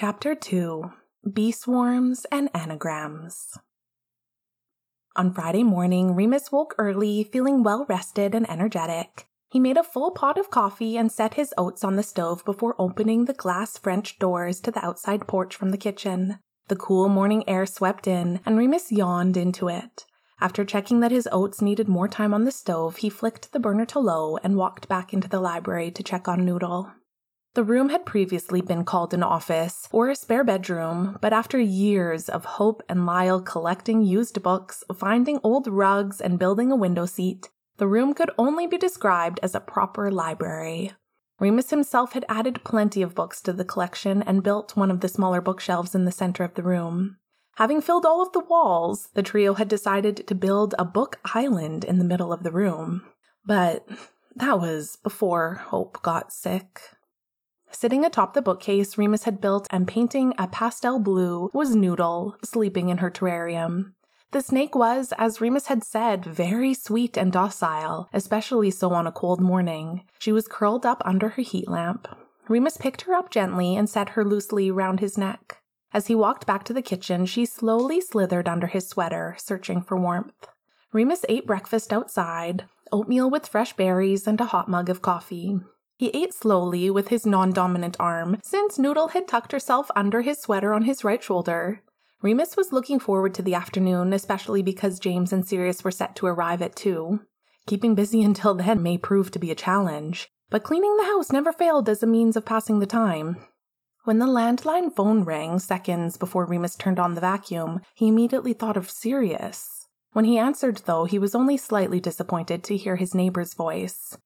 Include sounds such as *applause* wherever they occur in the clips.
Chapter 2 Bee Swarms and Anagrams. On Friday morning, Remus woke early, feeling well rested and energetic. He made a full pot of coffee and set his oats on the stove before opening the glass French doors to the outside porch from the kitchen. The cool morning air swept in, and Remus yawned into it. After checking that his oats needed more time on the stove, he flicked the burner to low and walked back into the library to check on Noodle. The room had previously been called an office or a spare bedroom, but after years of Hope and Lyle collecting used books, finding old rugs, and building a window seat, the room could only be described as a proper library. Remus himself had added plenty of books to the collection and built one of the smaller bookshelves in the center of the room. Having filled all of the walls, the trio had decided to build a book island in the middle of the room. But that was before Hope got sick. Sitting atop the bookcase Remus had built and painting a pastel blue was Noodle, sleeping in her terrarium. The snake was, as Remus had said, very sweet and docile, especially so on a cold morning. She was curled up under her heat lamp. Remus picked her up gently and set her loosely round his neck. As he walked back to the kitchen, she slowly slithered under his sweater, searching for warmth. Remus ate breakfast outside oatmeal with fresh berries and a hot mug of coffee. He ate slowly with his non dominant arm, since Noodle had tucked herself under his sweater on his right shoulder. Remus was looking forward to the afternoon, especially because James and Sirius were set to arrive at 2. Keeping busy *laughs* until then may prove to be a challenge, but cleaning the house never failed as a means of passing the time. When the landline phone rang seconds before Remus turned on the vacuum, he immediately thought of Sirius. When he answered, though, he was only slightly disappointed to hear his neighbor's voice.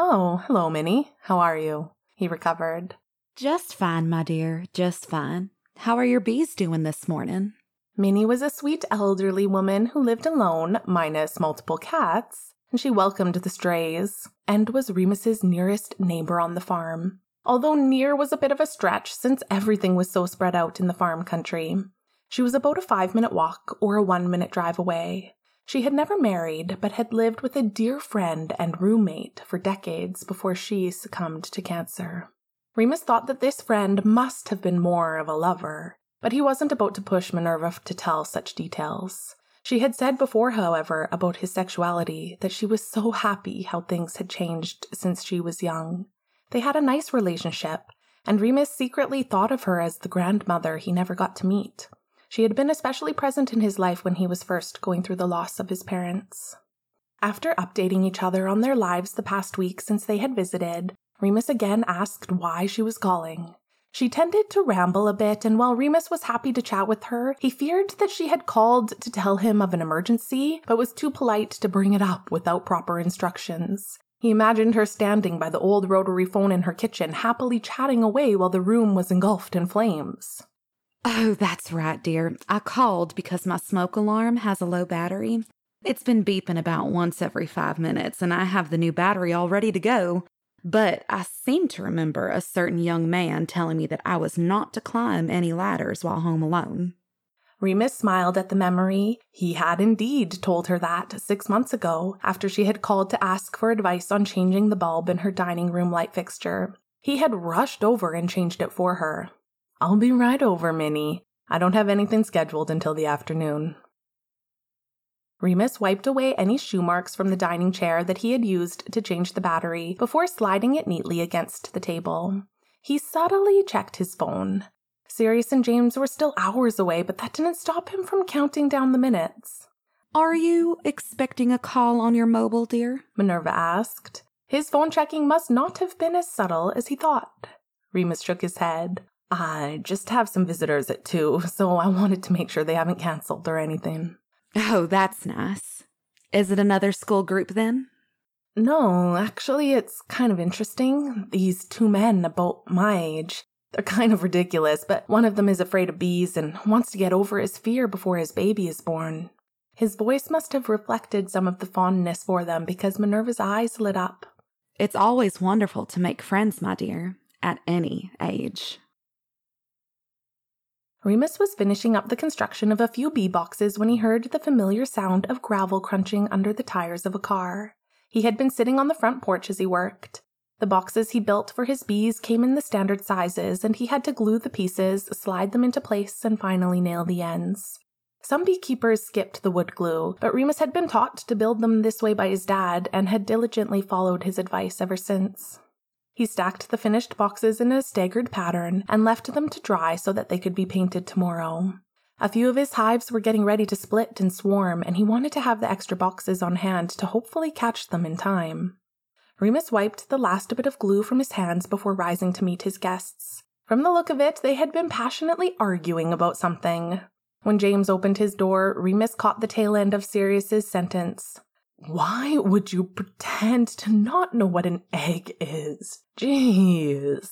Oh, hello, Minnie. How are you? He recovered. Just fine, my dear, just fine. How are your bees doing this morning? Minnie was a sweet elderly woman who lived alone, minus multiple cats, and she welcomed the strays, and was Remus's nearest neighbor on the farm. Although near was a bit of a stretch since everything was so spread out in the farm country. She was about a five minute walk or a one minute drive away. She had never married, but had lived with a dear friend and roommate for decades before she succumbed to cancer. Remus thought that this friend must have been more of a lover, but he wasn't about to push Minerva to tell such details. She had said before, however, about his sexuality that she was so happy how things had changed since she was young. They had a nice relationship, and Remus secretly thought of her as the grandmother he never got to meet. She had been especially present in his life when he was first going through the loss of his parents. After updating each other on their lives the past week since they had visited, Remus again asked why she was calling. She tended to ramble a bit, and while Remus was happy to chat with her, he feared that she had called to tell him of an emergency, but was too polite to bring it up without proper instructions. He imagined her standing by the old rotary phone in her kitchen, happily chatting away while the room was engulfed in flames. Oh, that's right, dear. I called because my smoke alarm has a low battery. It's been beeping about once every five minutes, and I have the new battery all ready to go. But I seem to remember a certain young man telling me that I was not to climb any ladders while home alone. Remus smiled at the memory. He had indeed told her that six months ago, after she had called to ask for advice on changing the bulb in her dining room light fixture. He had rushed over and changed it for her. I'll be right over, Minnie. I don't have anything scheduled until the afternoon. Remus wiped away any shoe marks from the dining chair that he had used to change the battery before sliding it neatly against the table. He subtly checked his phone. Sirius and James were still hours away, but that didn't stop him from counting down the minutes. Are you expecting a call on your mobile, dear? Minerva asked. His phone checking must not have been as subtle as he thought. Remus shook his head. I just have some visitors at two, *laughs* so I wanted to make sure they haven't canceled or anything. Oh, that's nice. Is it another school group then? No, actually, it's kind of interesting. These two men about my age. They're kind of ridiculous, but one of them is afraid of bees and wants to get over his fear before his baby is born. His voice must have reflected some of the fondness for them because Minerva's eyes lit up. It's always wonderful to make friends, my dear, at any age. Remus was finishing up the construction of a few bee boxes when he heard the familiar sound of gravel crunching under the tires of a car. He had been sitting on the front porch as he worked. The boxes he built for his bees came in the standard sizes, and he had to glue the pieces, slide them into place, and finally nail the ends. Some beekeepers skipped the wood glue, but Remus had been taught to build them this way by his dad and had diligently followed his advice ever since. He stacked the finished boxes in a staggered pattern and left them to dry so that they could be painted tomorrow. A few of his hives were getting ready to split and swarm, and he wanted to have the extra boxes on hand to hopefully catch them in time. Remus wiped the last bit of glue from his hands before rising to meet his guests. From the look of it, they had been passionately arguing about something. When James opened his door, Remus caught the tail end of Sirius's sentence. Why would you pretend to not know what an egg is? Jeez.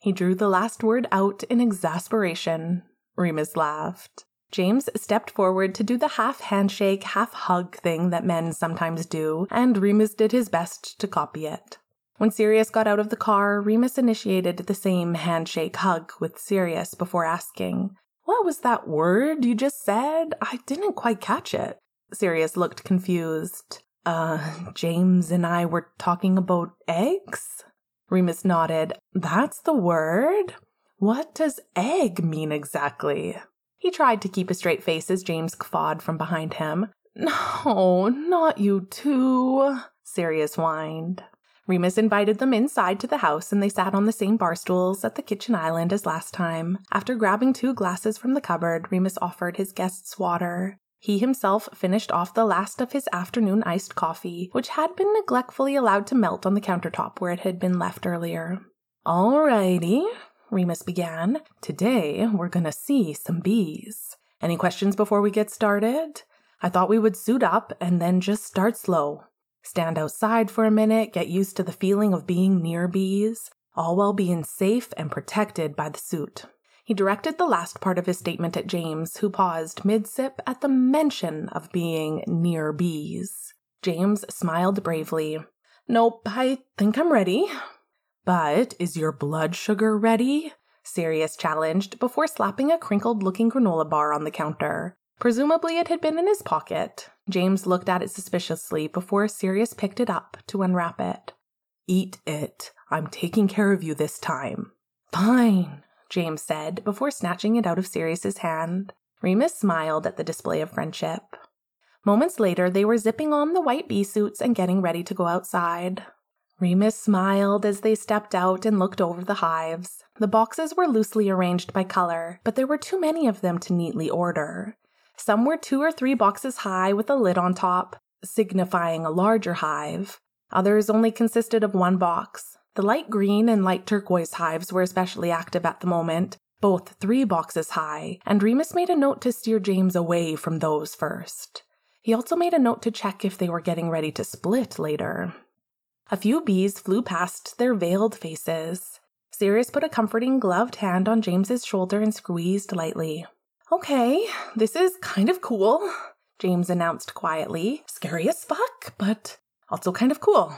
He drew the last word out in exasperation. Remus laughed. James stepped forward to do the half handshake, half hug thing that men sometimes do, and Remus did his best to copy it. When Sirius got out of the car, Remus initiated the same handshake hug with Sirius before asking, What was that word you just said? I didn't quite catch it. Sirius looked confused. Uh, James and I were talking about eggs? Remus nodded. That's the word? What does egg mean exactly? He tried to keep a straight face as James guffawed from behind him. *laughs* No, not you too, Sirius whined. Remus invited them inside to the house and they sat on the same bar stools at the kitchen island as last time. After grabbing two glasses from the cupboard, Remus offered his guests water. He himself finished off the last of his afternoon iced coffee, which had been neglectfully allowed to melt on the countertop where it had been left earlier. All righty, Remus began. Today, we're gonna see some bees. Any questions before we get started? I thought we would suit up and then just start slow. Stand outside for a minute, get used to the feeling of being near bees, all while being safe and protected by the suit. He directed the last part of his statement at James, who paused mid sip at the mention of being near bees. James smiled bravely. Nope, I think I'm ready. But is your blood sugar ready? Sirius challenged before slapping a crinkled looking granola bar on the counter. Presumably it had been in his pocket. James looked at it suspiciously before Sirius picked it up to unwrap it. Eat it. I'm taking care of you this time. Fine, James said before snatching it out of Sirius's hand. Remus smiled at the display of friendship. Moments later, they were zipping on the white bee suits and getting ready to go outside. Remus smiled as they stepped out and looked over the hives. The boxes were loosely arranged by color, but there were too many of them to neatly order. Some were two or three boxes high with a lid on top, signifying a larger hive. Others only consisted of one box. The light green and light turquoise hives were especially active at the moment, both three boxes high, and Remus made a note to steer James away from those first. He also made a note to check if they were getting ready to split later. A few bees flew past their veiled faces. Sirius put a comforting gloved hand on James's shoulder and squeezed lightly. Okay, this is kind of cool, James announced quietly. Scary as fuck, but also kind of cool.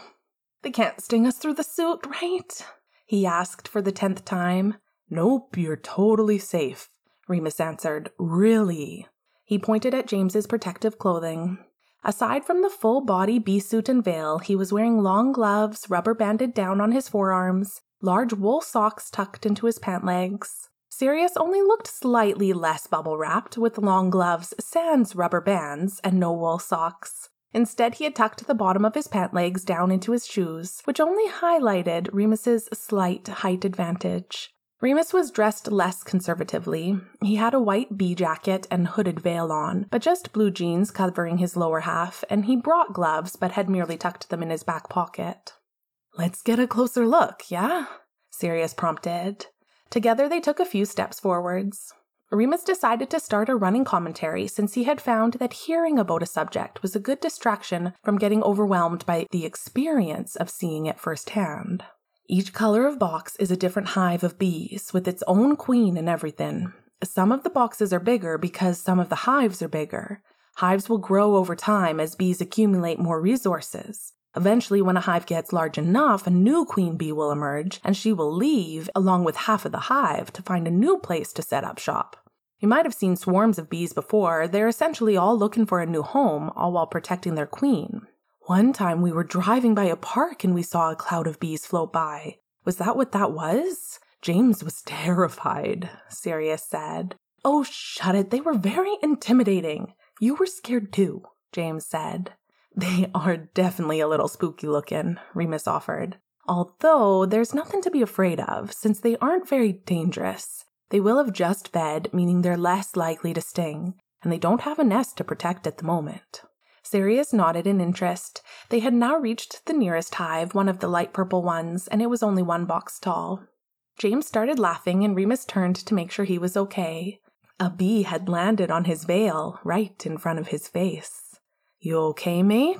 They can't sting us through the suit, right? He asked for the tenth time. Nope, you're totally safe, Remus answered. Really? He pointed at James's protective clothing. Aside from the full body bee suit and veil, he was wearing long gloves, rubber banded down on his forearms, large wool socks tucked into his pant legs. Sirius only looked slightly less bubble wrapped, with long gloves, sans rubber bands, and no wool socks. Instead, he had tucked the bottom of his pant legs down into his shoes, which only highlighted Remus's slight height advantage. Remus was dressed less conservatively. He had a white bee jacket and hooded veil on, but just blue jeans covering his lower half, and he brought gloves but had merely tucked them in his back pocket. Let's get a closer look, yeah? Sirius prompted. Together they took a few steps forwards. Remus decided to start a running commentary since he had found that hearing about a subject was a good distraction from getting overwhelmed by the experience of seeing it firsthand. Each color of box is a different hive of bees with its own queen and everything. Some of the boxes are bigger because some of the hives are bigger. Hives will grow over time as bees accumulate more resources. Eventually, when a hive gets large enough, a new queen bee will emerge, and she will leave, along with half of the hive, to find a new place to set up shop. You might have seen swarms of bees before. They're essentially all looking for a new home, all while protecting their queen. One time we were driving by a park and we saw a cloud of bees float by. Was that what that was? James was *laughs* terrified, Sirius said. Oh, shut it. They were very intimidating. You were scared too, James said. They are definitely a little spooky looking, Remus offered. Although there's nothing to be afraid of, since they aren't very dangerous. They will have just fed, meaning they're less likely to sting, and they don't have a nest to protect at the moment. Sirius nodded in interest. They had now reached the nearest hive, one of the light purple ones, and it was only one box tall. James started laughing, and Remus turned to make sure he was okay. A bee had landed on his veil, right in front of his face. You okay, mate?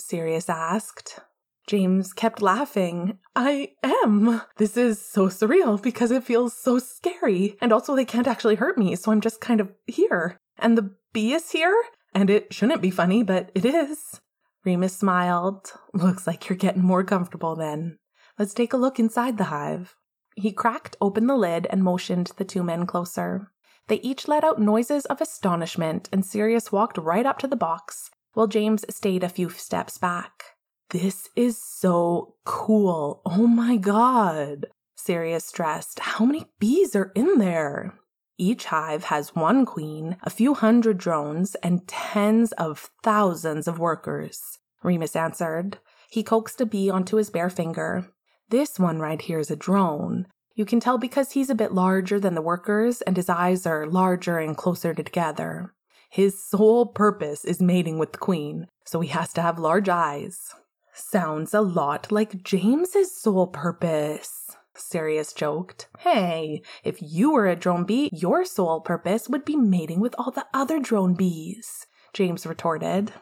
Sirius asked. James kept laughing. I am. This is so surreal because it feels so scary. And also, they can't actually hurt me, so I'm just kind of here. And the bee is here? And it shouldn't be funny, but it is. Remus smiled. Looks like you're getting more comfortable then. Let's take a look inside the hive. He cracked open the lid and motioned the two men closer. They each let out noises of astonishment, and Sirius walked right up to the box, while James stayed a few steps back. This is so cool. Oh my god. Sirius stressed. How many bees are in there? Each hive has one queen, a few hundred drones, and tens of thousands of workers, Remus answered. He coaxed a bee onto his bare finger. This one right here is a drone. You can tell because he's a bit larger than the workers and his eyes are larger and closer together. His sole purpose is mating with the queen, so he has to have large eyes. Sounds a lot like James's sole purpose. Sirius joked. Hey, if you were a drone bee, your sole purpose would be mating with all the other drone bees, James retorted.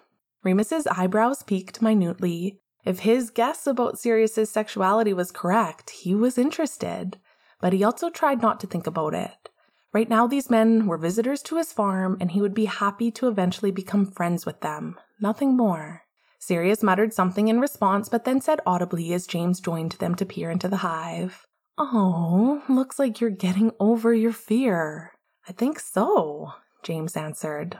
Remus's eyebrows peaked minutely. If his guess about Sirius's sexuality was correct, he was interested. But he also tried not to think about it. Right now, these men were visitors to his farm, and he would be happy to eventually become friends with them. Nothing more. Sirius muttered something in response, but then said audibly as James joined them to peer into the hive. Oh, looks like you're getting over your fear. I think so, James answered.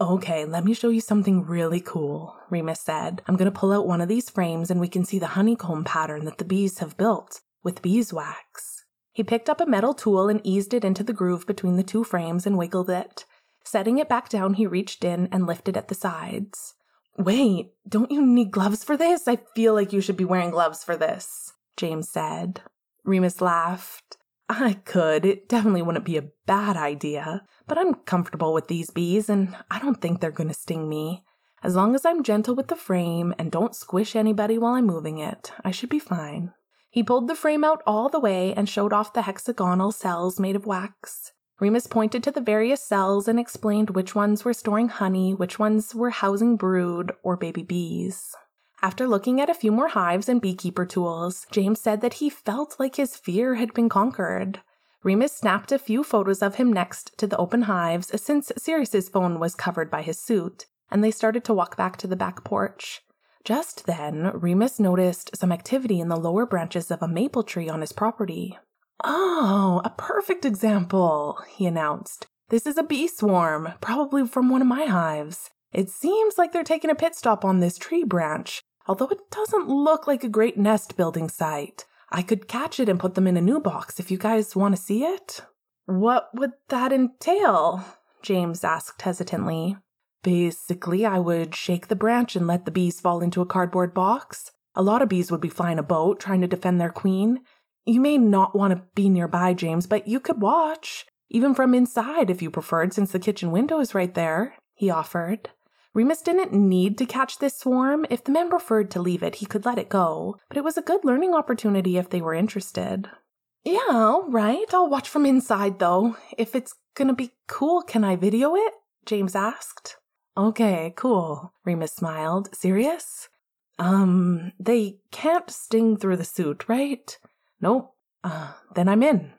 Okay, let me show you something really cool, Remus said. I'm going to pull out one of these frames and we can see the honeycomb pattern that the bees have built with beeswax. He picked up a metal tool and eased it into the groove between the two frames and wiggled it. Setting it back down, he reached in and lifted at the sides. Wait, don't you need gloves for this? I feel like you should be wearing gloves for this, James said. Remus laughed. I could. It definitely wouldn't be a bad idea. But I'm comfortable with these bees, and I don't think they're going to sting me. As long as I'm gentle with the frame and don't squish anybody while I'm moving it, I should be fine. He pulled the frame out all the way and showed off the hexagonal cells made of wax. Remus pointed to the various cells and explained which ones were storing honey, which ones were housing brood or baby bees. After looking at a few more hives and beekeeper tools, James said that he felt like his fear had been conquered. Remus snapped a few photos of him next to the open hives since Sirius's phone was covered by his suit, and they started to walk back to the back porch. Just then, Remus noticed some activity in the lower branches of a maple tree on his property. Oh, a perfect example, he announced. This is a bee swarm, probably from one of my hives. It seems like they're taking a pit stop on this tree branch, although it doesn't look like a great nest building site. I could catch it and put them in a new box if you guys want to see it. What would that entail? James asked hesitantly. Basically, I would shake the branch and let the bees fall into a cardboard box. A lot of bees would be flying a boat trying to defend their queen. You may not want to be nearby, James, but you could watch, even from inside if you preferred, since the kitchen window is right there, he offered. Remus didn't need to catch this swarm. If the men preferred to leave it, he could let it go, but it was a good learning opportunity if they were interested. Yeah, all right. I'll watch from inside, though. If it's gonna be cool, can I video it? James asked. Okay, cool. Remus smiled. Sirius? Um, they can't sting through the suit, right? Nope. Uh, then I'm in.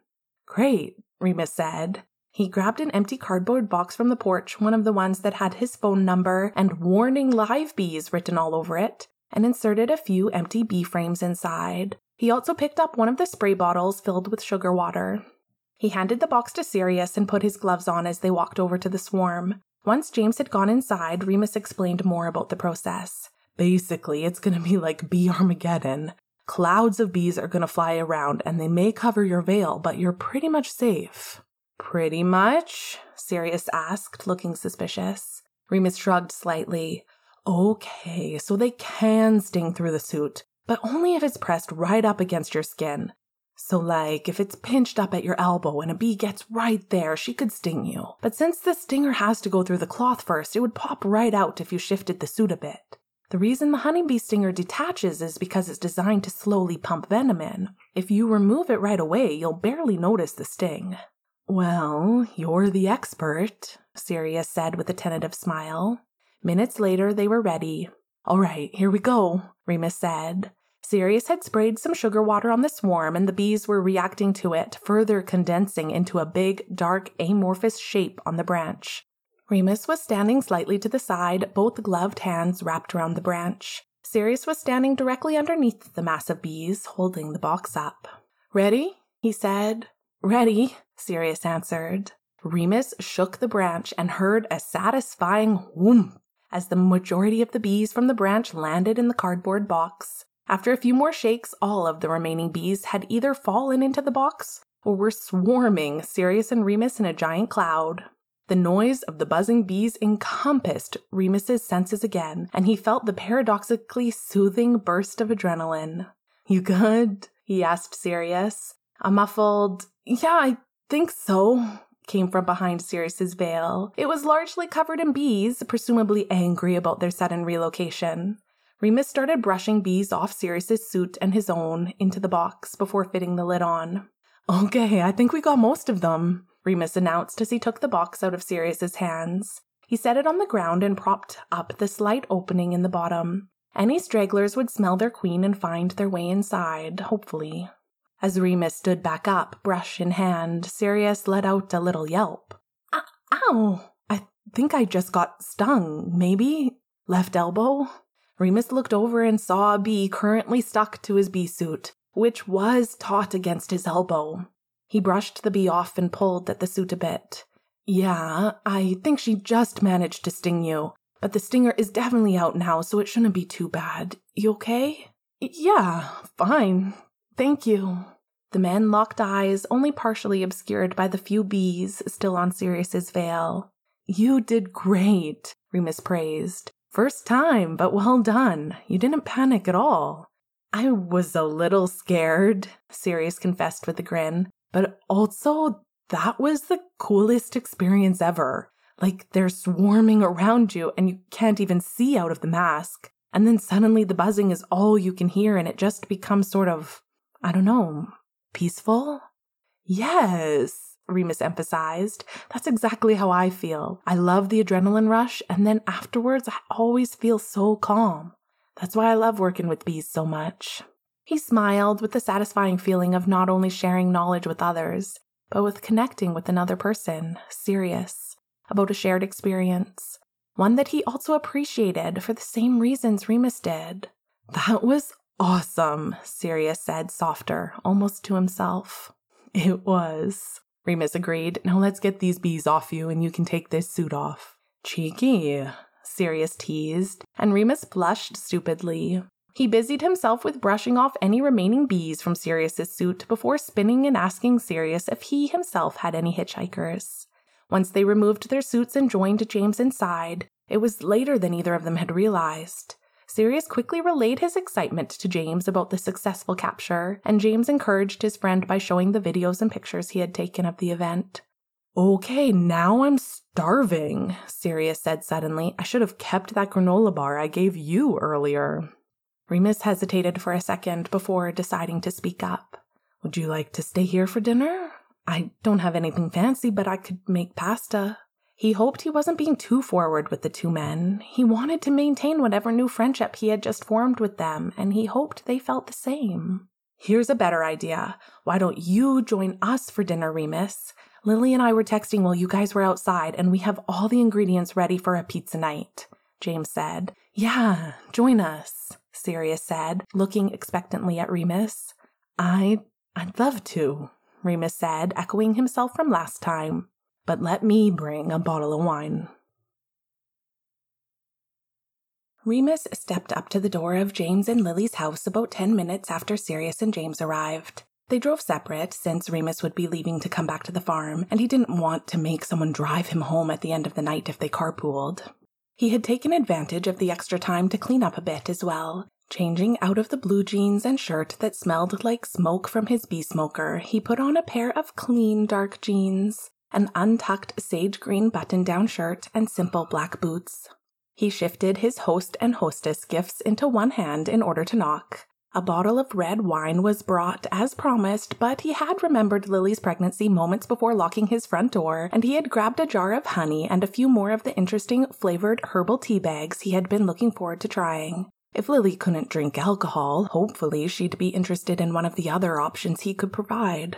Great, Remus said. He grabbed an empty cardboard box from the porch, one of the ones that had his phone number and warning live bees written all over it, and inserted a few empty bee frames inside. He also picked up one of the spray bottles filled with sugar water. He handed the box to Sirius and put his gloves on as they walked over to the swarm. Once James had gone inside, Remus explained more about the process. Basically, it's gonna be like *laughs* bee Armageddon. Clouds of bees are gonna fly around and they may cover your veil, but you're pretty much safe. Pretty much? Sirius asked, looking suspicious. Remus shrugged slightly. Okay, so they can sting through the suit, but only if it's pressed right up against your skin. So, like, if it's pinched up at your elbow and a bee gets right there, she could sting you. But since the stinger has to go through the cloth first, it would pop right out if you shifted the suit a bit. The reason the honeybee stinger detaches is because it's designed to slowly pump venom in. If you remove it right away, you'll barely notice the sting. Well, you're the expert, Sirius said with a tentative smile. Minutes later, they were ready. All right, here we go, Remus said. Sirius had sprayed some sugar water on the swarm, and the bees were reacting to it, further condensing into a big, dark, amorphous shape on the branch. Remus was standing slightly to the side, both gloved hands wrapped around the branch. Sirius was standing directly underneath the mass of bees, holding the box up. Ready? he said. Ready, Sirius answered. Remus shook the branch and heard a satisfying whoomp as the majority of the bees from the branch landed in the cardboard box. After a few more shakes, all of the remaining bees had either fallen into the box or were swarming Sirius and Remus in a giant cloud. The noise of the buzzing bees encompassed Remus's senses again, and he felt the paradoxically soothing burst of adrenaline. You good? he asked Sirius. A muffled, yeah, I think so, came from behind Sirius's veil. It was largely covered in bees, presumably angry about their sudden relocation. Remus started brushing bees off Sirius's suit and his own into the box before fitting the lid on. Okay, I think we got most of them, Remus announced as he took the box out of Sirius's hands. He set it on the ground and propped up the slight opening in the bottom. Any stragglers would smell their queen and find their way inside, hopefully. As Remus stood back up, brush in hand, Sirius let out a little yelp. Ow! I think I just got stung, maybe? Left elbow? Remus looked over and saw a bee currently stuck to his bee suit, which was taut against his elbow. He brushed the bee off and pulled at the suit a bit. Yeah, I think she just managed to sting you, but the stinger is definitely out now, so it shouldn't be too bad. You okay? Yeah, fine. Thank you. The men locked eyes, only partially obscured by the few bees still on Sirius's veil. You did great, Remus praised. First time, but well done. You didn't panic at all. I was a little scared, Sirius confessed with a grin, but also that was the coolest experience ever. Like they're swarming around you and you can't even see out of the mask. And then suddenly the buzzing is all you can hear and it just becomes sort of, I don't know, Peaceful? Yes, Remus emphasized. That's exactly how I feel. I love the adrenaline rush, and then afterwards, I always feel so calm. That's why I love working with bees so much. He smiled with the satisfying feeling of not only sharing knowledge with others, but with connecting with another person, Sirius, about a shared experience, one that he also appreciated for the same reasons Remus did. That was Awesome, Sirius said, softer, almost to himself. It was. Remus agreed. Now let's get these bees off you and you can take this suit off. Cheeky, Sirius teased, and Remus blushed stupidly. He busied himself with brushing off any remaining bees from Sirius's suit before spinning and asking Sirius if he himself had any hitchhikers. Once they removed their suits and joined James inside, it was later than either of them had realized. Sirius quickly relayed his excitement to James about the successful capture, and James encouraged his friend by showing the videos and pictures he had taken of the event. Okay, now I'm starving, Sirius said suddenly. I should have kept that granola bar I gave you earlier. Remus hesitated for a second before deciding to speak up. Would you like to stay here for dinner? I don't have anything fancy, but I could make pasta. He hoped he wasn't being too forward with the two men. He wanted to maintain whatever new friendship he had just formed with them, and he hoped they felt the same. Here's a better idea. Why don't you join us for dinner, Remus? Lily and I were texting while you guys were outside, and we have all the ingredients ready for a pizza night. James said. Yeah, join us, Sirius said, looking expectantly at Remus. I I'd love to, Remus said, echoing himself from last time but let me bring a bottle of wine. Remus stepped up to the door of James and Lily's house about 10 minutes after Sirius and James arrived. They drove separate since Remus would be leaving to come back to the farm, and he didn't want to make someone drive him home at the end of the night if they carpooled. He had taken advantage of the extra time to clean up a bit as well. Changing out of the blue jeans and shirt that smelled like smoke from his bee smoker, he put on a pair of clean dark jeans, an untucked sage green button down shirt, and simple black boots. He shifted his host and hostess gifts into one hand in order to knock. A bottle of red wine was brought as promised, but he had remembered Lily's pregnancy moments before locking his front door, and he had grabbed a jar of honey and a few more of the interesting flavored herbal tea bags he had been looking forward to trying. If Lily couldn't drink alcohol, hopefully she'd be interested in one of the other options he could provide.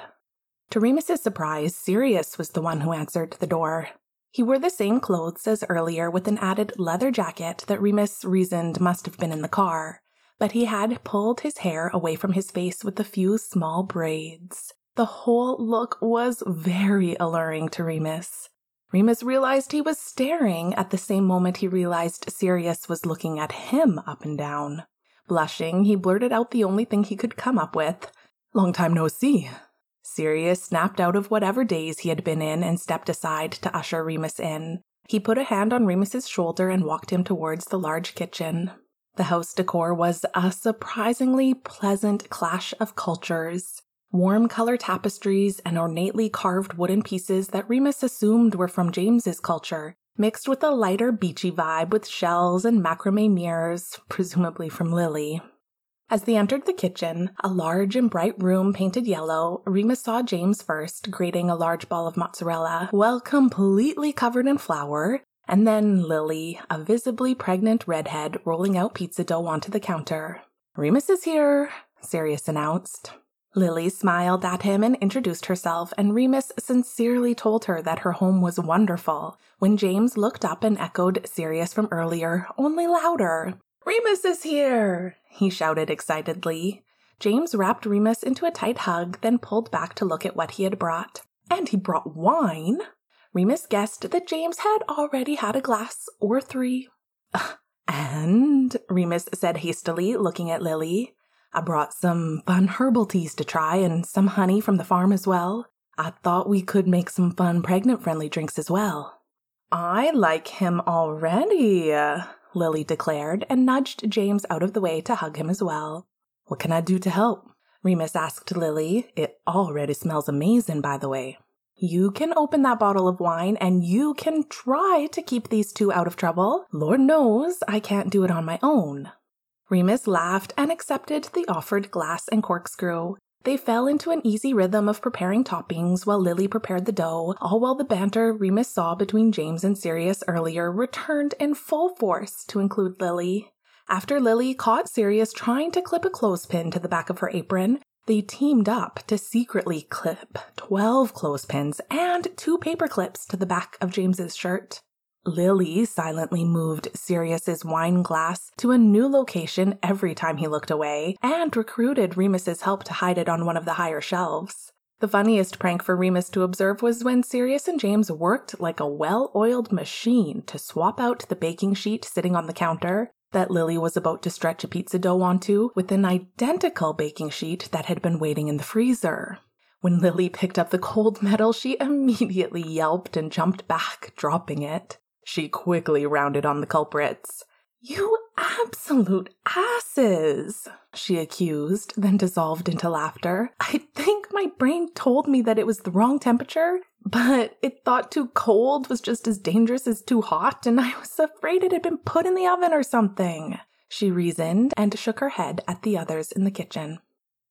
To Remus's surprise, Sirius was the one who answered the door. He wore the same clothes as earlier with an added leather jacket that Remus reasoned must have been in the car but he had pulled his hair away from his face with a few small braids. The whole look was very alluring to Remus. Remus realized he was staring at the same moment he realized Sirius was looking at him up and down. Blushing, he blurted out the only thing he could come up with Long time no see. Sirius snapped out of whatever daze he had been in and stepped aside to usher Remus in. He put a hand on Remus's shoulder and walked him towards the large kitchen. The house decor was a surprisingly pleasant clash of cultures. Warm color tapestries and ornately carved wooden pieces that Remus assumed were from James's culture, mixed with a lighter beachy vibe with shells and macrame mirrors, presumably from Lily. As they entered the kitchen, a large and bright room painted yellow, Remus saw James first grating a large ball of mozzarella, well completely covered in flour, and then Lily, a visibly pregnant redhead, rolling out pizza dough onto the counter. Remus is here, Sirius announced. Lily smiled at him and introduced herself, and Remus sincerely told her that her home was wonderful. When James looked up and echoed Sirius from earlier, only louder. Remus is here! he shouted excitedly. James wrapped Remus into a tight hug, then pulled back to look at what he had brought. And he brought wine! Remus guessed that James had already had a glass or three. *laughs* And, Remus said hastily, looking at Lily, I brought some fun herbal teas to try and some honey from the farm as well. I thought we could make some fun pregnant friendly drinks as well. I like him already, Lily declared and nudged James out of the way to hug him as well. What can I do to help? Remus asked Lily. It already smells amazing, by the way. You can open that bottle of wine and you can try to keep these two out of trouble. Lord knows I can't do it on my own. Remus laughed and accepted the offered glass and corkscrew. They fell into an easy rhythm of preparing toppings while Lily prepared the dough, all while the banter Remus saw between James and Sirius earlier returned in full force to include Lily. After Lily caught Sirius trying to clip a clothespin to the back of her apron, they teamed up to secretly clip 12 clothespins and two paper clips to the back of James's shirt. Lily silently moved Sirius's wine glass to a new location every time he looked away and recruited Remus's help to hide it on one of the higher shelves. The funniest prank for Remus to observe was when Sirius and James worked like a well oiled machine to swap out the baking sheet sitting on the counter that Lily was about to stretch a pizza dough onto with an identical baking sheet that had been waiting in the freezer. When Lily picked up the cold metal, she *laughs* immediately yelped and jumped back, dropping it. She quickly rounded on the culprits. You absolute asses, she accused, then dissolved into laughter. I think my brain told me that it was the wrong temperature, but it thought too cold was just as dangerous as too hot, and I was afraid it had been put in the oven or something. She reasoned and shook her head at the others in the kitchen.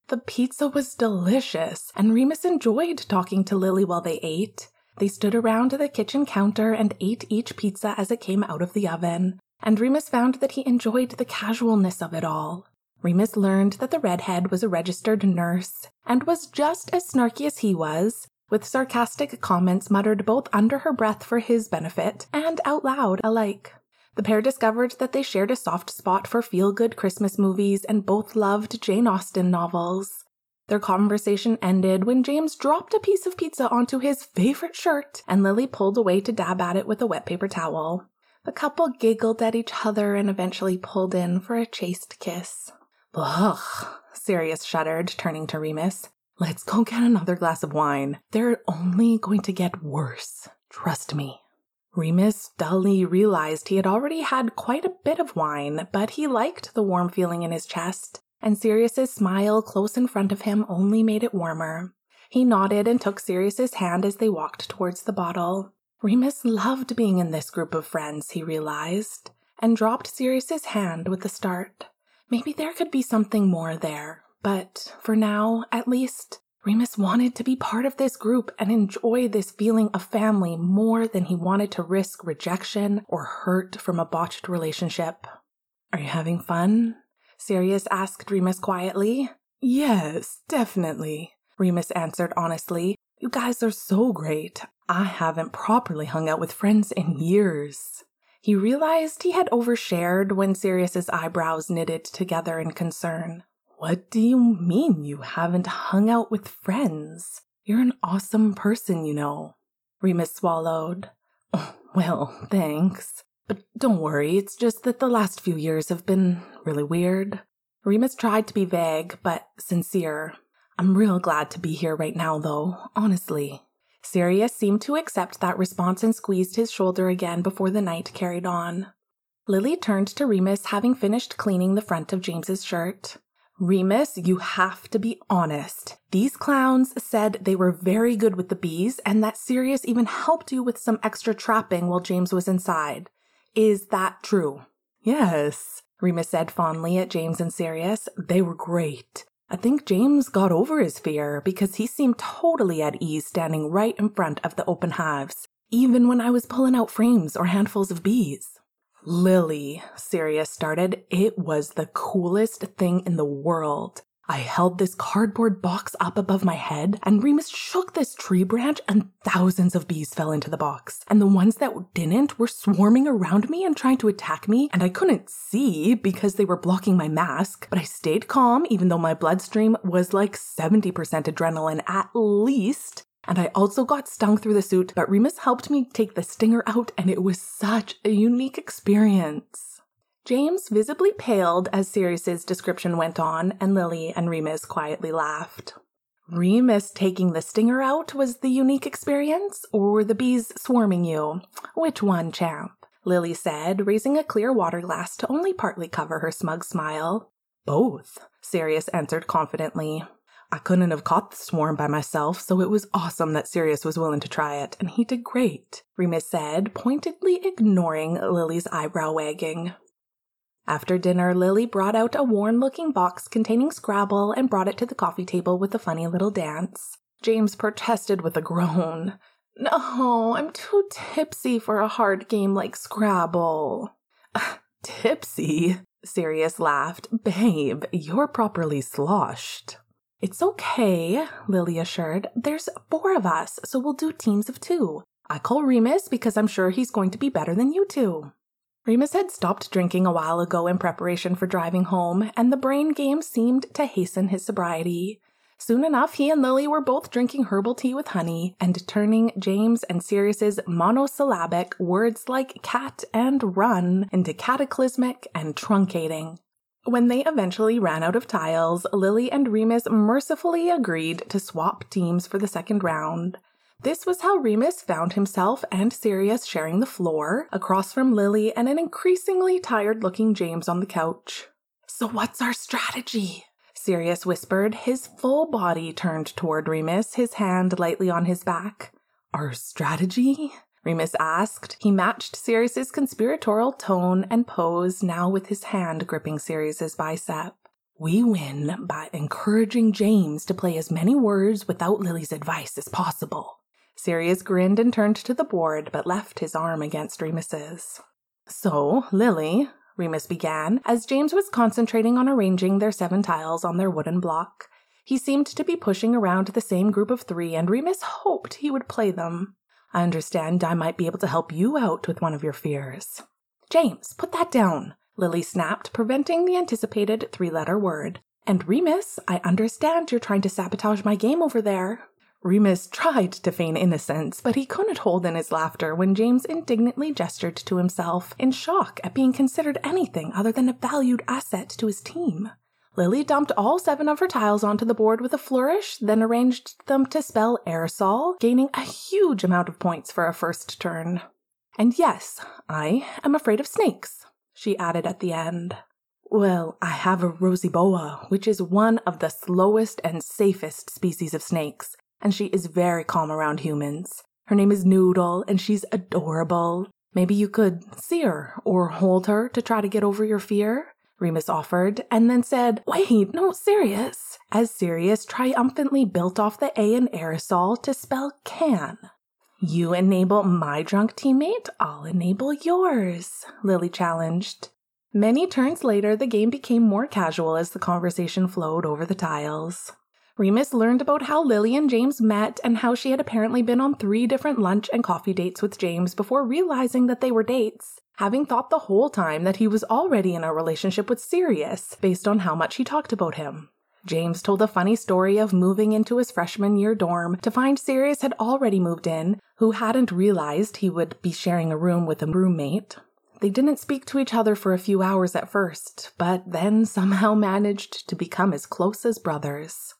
The pizza was delicious, and Remus enjoyed talking to Lily while they ate. They stood around the kitchen counter and ate each pizza as it came out of the oven, and Remus found that he enjoyed the casualness of it all. Remus learned that the redhead was a registered nurse and was just as snarky as he was, with sarcastic comments muttered both under her breath for his benefit and out loud alike. The pair discovered that they shared a soft spot for feel good Christmas movies and both loved Jane Austen novels. Their conversation ended when James dropped a piece of pizza onto his favorite shirt and Lily pulled away to dab at it with a wet paper towel. The couple giggled at each other and eventually pulled in for a chaste kiss. Ugh, Sirius shuddered, turning to Remus. Let's go get another glass of wine. They're only going to get worse. Trust me. Remus dully realized he had already had quite a bit of wine, but he liked the warm feeling in his chest, and Sirius's smile close in front of him only made it warmer. He nodded and took Sirius's hand as they walked towards the bottle. Remus loved being in this group of friends, he realized, and dropped Sirius's hand with a start. Maybe there could be something more there, but for now, at least, Remus wanted to be part of this group and enjoy this feeling of family more than he wanted to risk rejection or hurt from a botched relationship. Are you having fun? Sirius asked Remus quietly. Yes, definitely, Remus answered honestly. You guys are so great. I haven't properly hung out with friends in years. He realized he had overshared when Sirius's eyebrows knitted together in concern. What do you mean you haven't hung out with friends? You're an awesome person, you know. Remus swallowed. Oh, well, thanks. But don't worry, it's just that the last few years have been really weird. Remus tried to be vague, but sincere. I'm real glad to be here right now, though, honestly. Sirius seemed to accept that response and squeezed his shoulder again before the night carried on. Lily turned to Remus, having finished cleaning the front of James's shirt. Remus, you have to be honest. These clowns said they were very good with the bees and that Sirius even helped you with some extra trapping while James was inside. Is that true? Yes, Remus said fondly at James and Sirius. They were great. I think James got over his fear because he seemed totally at ease standing right in front of the open hives, even when I was pulling out frames or handfuls of bees. Lily, Sirius started, it was the coolest thing in the world. I held this cardboard box up above my head, and Remus shook this tree branch, and thousands of bees fell into the box. And the ones that didn't were swarming around me and trying to attack me, and I couldn't see because they were blocking my mask. But I stayed calm, even though my bloodstream was like 70% adrenaline at least. And I also got stung through the suit, but Remus helped me take the stinger out, and it was such a unique experience. James visibly paled as Sirius's description went on, and Lily and Remus quietly laughed. Remus taking the stinger out was the unique experience, or the bees swarming you? Which one, champ? Lily said, raising a clear water glass to only partly cover her smug smile. Both, Sirius answered confidently. I couldn't have caught the swarm by myself, so it was awesome that Sirius was willing to try it, and he did great, Remus said, pointedly ignoring Lily's eyebrow wagging. After dinner, Lily brought out a worn looking box containing Scrabble and brought it to the coffee table with a funny little dance. James protested with a groan. No, I'm too tipsy for a hard game like Scrabble. *laughs* tipsy? Sirius laughed. Babe, you're properly sloshed. It's okay, Lily assured. There's four of us, so we'll do teams of two. I call Remus because I'm sure he's going to be better than you two. Remus had stopped drinking a while ago in preparation for driving home, and the brain game seemed to hasten his sobriety. Soon enough, he and Lily were both drinking herbal tea with honey and turning James and Sirius's monosyllabic words like cat and run into cataclysmic and truncating. When they eventually ran out of tiles, Lily and Remus mercifully agreed to swap teams for the second round. This was how Remus found himself and Sirius sharing the floor, across from Lily and an increasingly tired looking James on the couch. So, what's our strategy? Sirius whispered, his full body turned toward Remus, his hand lightly on his back. Our strategy? Remus asked. He matched Sirius's conspiratorial tone and pose, now with his hand gripping Sirius's bicep. We win by encouraging James to play as many words without Lily's advice as possible. Sirius grinned and turned to the board, but left his arm against Remus's. So, Lily, Remus began, as James was concentrating on arranging their seven tiles on their wooden block. He seemed to be pushing around the same group of three, and Remus hoped he would play them. I understand I might be able to help you out with one of your fears. James, put that down, Lily snapped, preventing the anticipated three letter word. And Remus, I understand you're trying to sabotage my game over there. Remus tried to feign innocence, but he couldn't hold in his laughter when James indignantly gestured to himself in shock at being considered anything other than a valued asset to his team. Lily dumped all seven of her tiles onto the board with a flourish, then arranged them to spell aerosol, gaining a huge amount of points for a first turn. And yes, I am afraid of snakes, she added at the end. Well, I have a rosy boa, which is one of the slowest and safest species of snakes, and she is very calm around humans. Her name is Noodle, and she's adorable. Maybe you could see her or hold her to try to get over your fear? Remus offered, and then said, Wait, no, Sirius. As Sirius triumphantly built off the A in aerosol to spell can. You enable my drunk teammate, I'll enable yours, Lily challenged. Many turns later, the game became more casual as the conversation flowed over the tiles. Remus learned about how Lily and James met and how she had apparently been on three different lunch and coffee dates with James before realizing that they were dates, having thought the whole time that he was already in a relationship with Sirius based on how much he talked about him. James told a funny story of moving into his freshman year dorm to find Sirius had already moved in, who hadn't realized he would be sharing a room with a roommate. They didn't speak to each other for a few hours at first, but then somehow managed to become as close as brothers.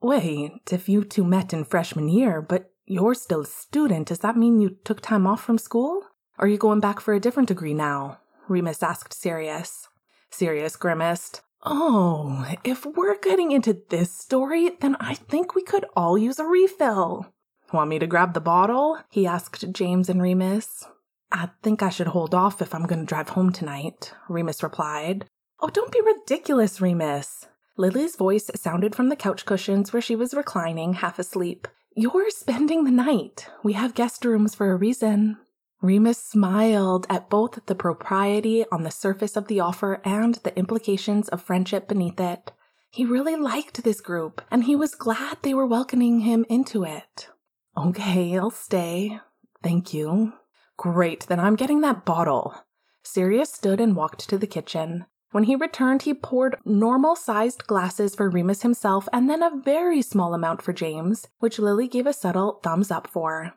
Wait, if you two met in freshman year, but you're still a student, does that mean you took time off from school? Are you going back for a different degree now? Remus asked Sirius. Sirius grimaced. Oh, if we're getting into this story, then I think we could all use a refill. Want me to grab the bottle? He asked James and Remus. I think I should hold off if I'm going to drive home tonight, Remus replied. Oh, don't be ridiculous, Remus. Lily's voice sounded from the couch cushions where she was reclining, half asleep. You're spending the night. We have guest rooms for a reason. Remus smiled at both the propriety on the surface of the offer and the implications of friendship beneath it. He really liked this group, and he was glad they were welcoming him into it. Okay, I'll stay. Thank you. Great, then I'm getting that bottle. Sirius stood and walked to the kitchen. When he returned, he poured normal sized glasses for Remus himself and then a very small amount for James, which Lily gave a subtle thumbs up for.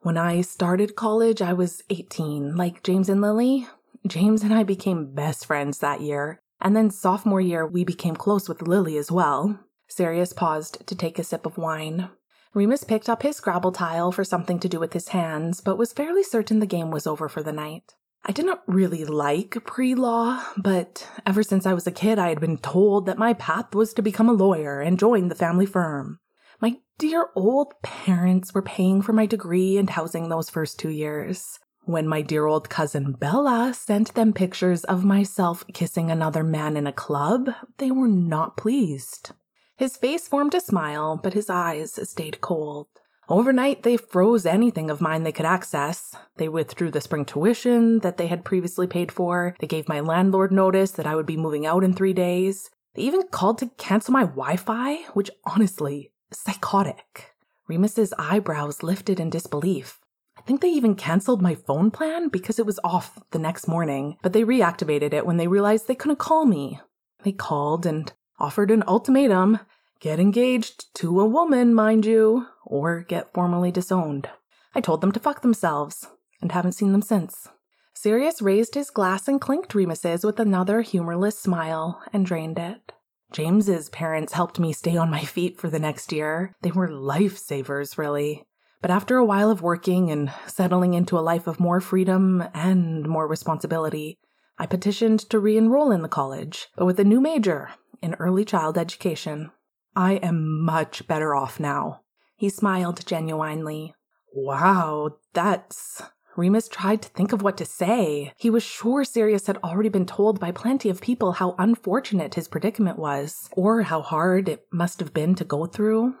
When I started college, I was 18, like James and Lily. James and I became best friends that year, and then sophomore year, we became close with Lily as well. Sirius paused to take a sip of wine. Remus picked up his Scrabble tile for something to do with his hands, but was fairly certain the game was over for the night. I didn't really like pre law, but ever since I was a kid, I had been told that my path was to become a lawyer and join the family firm. My dear old parents were paying for my degree and housing those first two years. When my dear old cousin Bella sent them pictures of myself kissing another man in a club, they were not pleased. His face formed a smile, but his eyes stayed cold. Overnight, they froze anything of mine they could access. They withdrew the spring tuition that they had previously paid for. They gave my landlord notice that I would be moving out in three days. They even called to cancel my Wi Fi, which honestly, psychotic. Remus's eyebrows lifted in disbelief. I think they even canceled my phone plan because it was off the next morning, but they reactivated it when they realized they couldn't call me. They called and offered an ultimatum get engaged to a woman, mind you, or get formally disowned. I told them to fuck themselves, and haven't seen them since. Sirius raised his glass and clinked Remus's with another humorless smile and drained it. James's parents helped me stay on my feet for the next year. They were lifesavers, really. But after a while of working and settling into a life of more freedom and more responsibility, I petitioned to re enroll in the college, but with a new major in early child education. I am much better off now. He smiled genuinely. Wow, that's. Remus tried to think of what to say. He was sure Sirius had already been told by plenty of people how unfortunate his predicament was, or how hard it must have been to go through.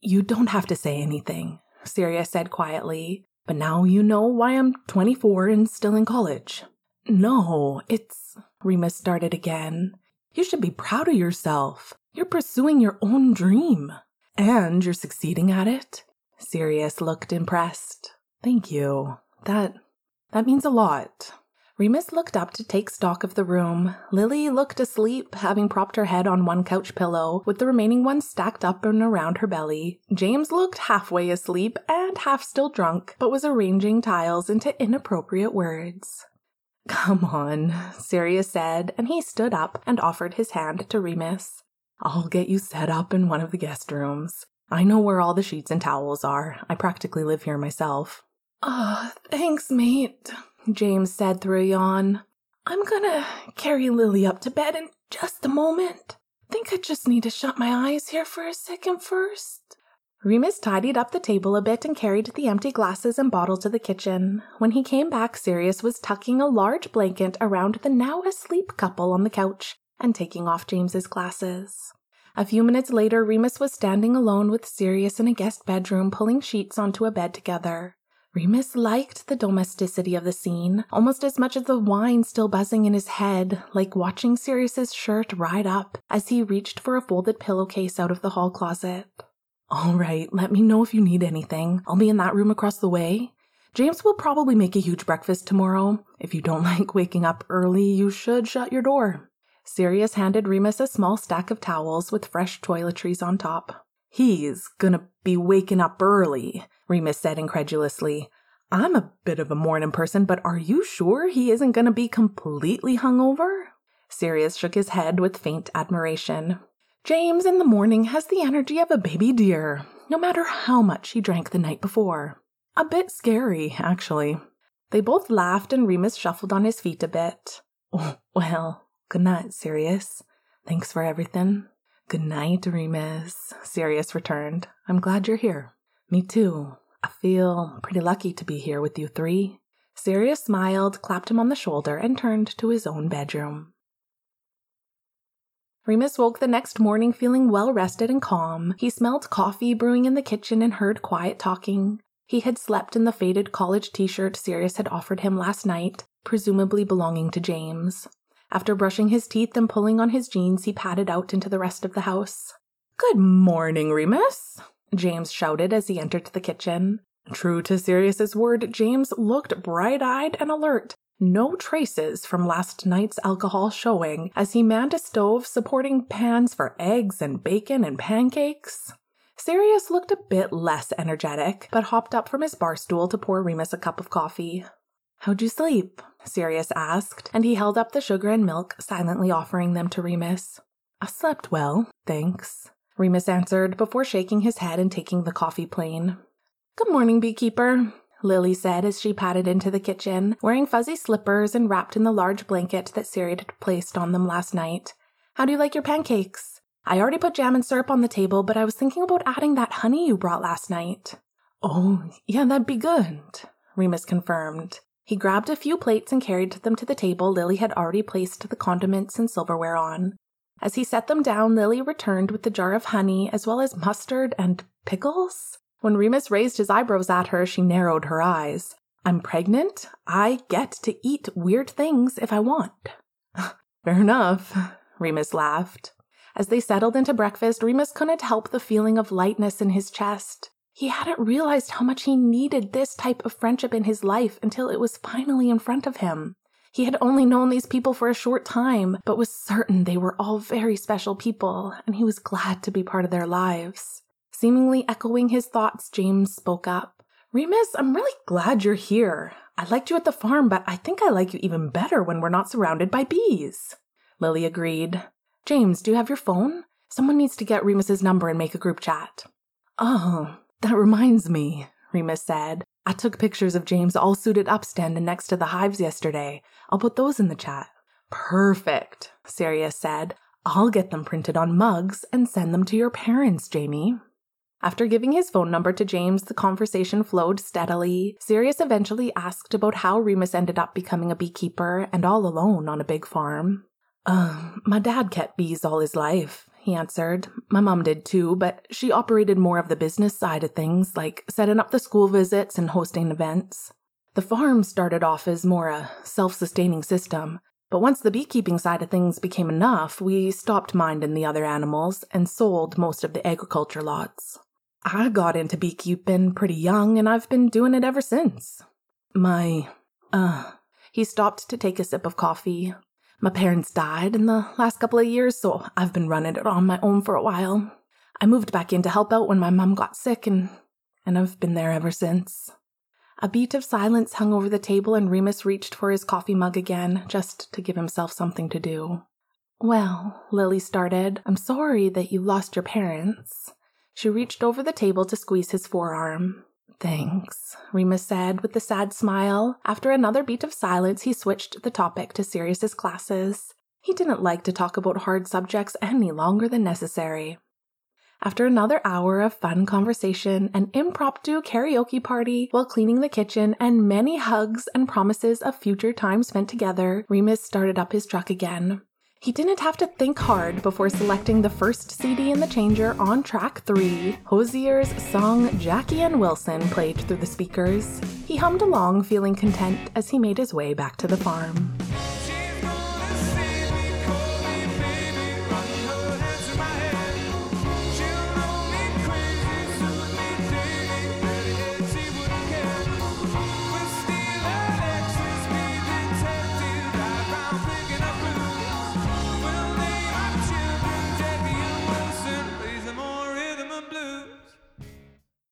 You don't have to say anything, Sirius said quietly, but now you know why I'm 24 and still in college. No, it's. Remus started again. You should be proud of yourself. You're pursuing your own dream. And you're succeeding at it. Sirius looked impressed. Thank you. That that means a lot. Remus looked up to take stock of the room. Lily looked asleep, having propped her head on one couch pillow, with the remaining one stacked up and around her belly. James looked halfway asleep and half still drunk, but was arranging tiles into inappropriate words. Come on, Sirius said, and he stood up and offered his hand to Remus. I'll get you set up in one of the guest rooms. I know where all the sheets and towels are. I practically live here myself. Ah, oh, thanks, mate, James said through a yawn. I'm gonna carry Lily up to bed in just a moment. Think I just need to shut my eyes here for a second first. Remus tidied up the table a bit and carried the empty glasses and bottle to the kitchen. When he came back, Sirius was tucking a large blanket around the now asleep couple on the couch and taking off James's glasses. A few minutes later, Remus was standing alone with Sirius in a guest bedroom, pulling sheets onto a bed together. Remus liked the domesticity of the scene, almost as much as the wine still buzzing in his head, like watching Sirius's shirt ride up as he reached for a folded pillowcase out of the hall closet. All right, let me know if you need anything. I'll be in that room across the way. James will probably make a huge breakfast tomorrow. If you don't *laughs* like waking up early, you should shut your door. Sirius handed Remus a small stack of towels with fresh toiletries on top. He's gonna be waking up early, Remus said incredulously. I'm a bit of a morning person, but are you sure he isn't gonna be completely hungover? Sirius shook his head with faint admiration. James in the morning has the energy of a baby deer, no matter how much he drank the night before. A bit scary, actually. They both laughed and Remus shuffled on his feet a bit. *laughs* Well, good night, Sirius. Thanks for everything. Good night, Remus, Sirius returned. I'm glad you're here. Me too. I feel pretty lucky to be here with you three. Sirius smiled, clapped him on the shoulder, and turned to his own bedroom. Remus woke the next morning feeling well rested and calm. He smelled coffee brewing in the kitchen and heard quiet talking. He had slept in the faded college t shirt Sirius had offered him last night, presumably belonging to James. After brushing his teeth and pulling on his jeans, he padded out into the rest of the house. Good morning, Remus, James shouted as he entered the kitchen. True to Sirius's word, James looked bright-eyed and alert. No traces from last night's alcohol showing as he manned a stove supporting pans for eggs and bacon and pancakes. Sirius looked a bit less energetic, but hopped up from his bar stool to pour Remus a cup of coffee. How'd you sleep? Sirius asked, and he held up the sugar and milk, silently offering them to Remus. I slept well, thanks, Remus answered before shaking his head and taking the coffee plain. Good morning, beekeeper, Lily said as she padded into the kitchen, wearing fuzzy slippers and wrapped in the large blanket that Sirius had placed on them last night. How do you like your pancakes? I already put jam and syrup on the table, but I was thinking about adding that honey you brought last night. Oh, yeah, that'd be good, Remus confirmed. He grabbed a few plates and carried them to the table Lily had already placed the condiments and silverware on. As he set them down, Lily returned with the jar of honey as well as mustard and pickles. When Remus raised his eyebrows at her, she narrowed her eyes. I'm pregnant. I get to eat weird things if I want. *laughs* Fair enough, Remus laughed. As they settled into breakfast, Remus couldn't help the feeling of lightness in his chest. He hadn't realized how much he needed this type of friendship in his life until it was finally in front of him. He had only known these people for a short time, but was certain they were all very special people, and he was glad to be part of their lives. Seemingly echoing his thoughts, James spoke up. Remus, I'm really glad you're here. I liked you at the farm, but I think I like you even better when we're not surrounded by bees. Lily agreed. James, do you have your phone? Someone needs to get Remus's number and make a group chat. Oh, that reminds me, Remus said. I took pictures of James all suited up standing next to the hives yesterday. I'll put those in the chat. Perfect, Sirius said. I'll get them printed on mugs and send them to your parents, Jamie. After giving his phone number to James, the conversation flowed steadily. Sirius eventually asked about how Remus ended up becoming a beekeeper and all alone on a big farm. Uh, my dad kept bees all his life, he answered. My mom did too, but she operated more of the business side of things, like setting up the school visits and hosting events. The farm started off as more a self sustaining system, but once the beekeeping side of things became enough, we stopped minding the other animals and sold most of the agriculture lots. I got into beekeeping pretty young and I've been doing it ever since. My, uh, He stopped to take a sip of coffee. My parents died in the last couple of years, so I've been running it on my own for a while. I moved back in to help out when my mum got sick, and, and I've been there ever since. A beat of silence hung over the table, and Remus reached for his coffee mug again, just to give himself something to do. Well, Lily started, I'm sorry that you lost your parents. She reached over the table to squeeze his forearm. Thanks, Remus said with a sad smile. After another beat of silence, he switched the topic to Sirius's classes. He didn't like to talk about hard subjects any longer than necessary. After another hour of fun conversation, an impromptu karaoke party while cleaning the kitchen, and many hugs and promises of future time spent together, Remus started up his truck again. He didn't have to think hard before selecting the first CD in the changer on track 3. Hozier's song Jackie and Wilson played through the speakers. He hummed along, feeling content as he made his way back to the farm.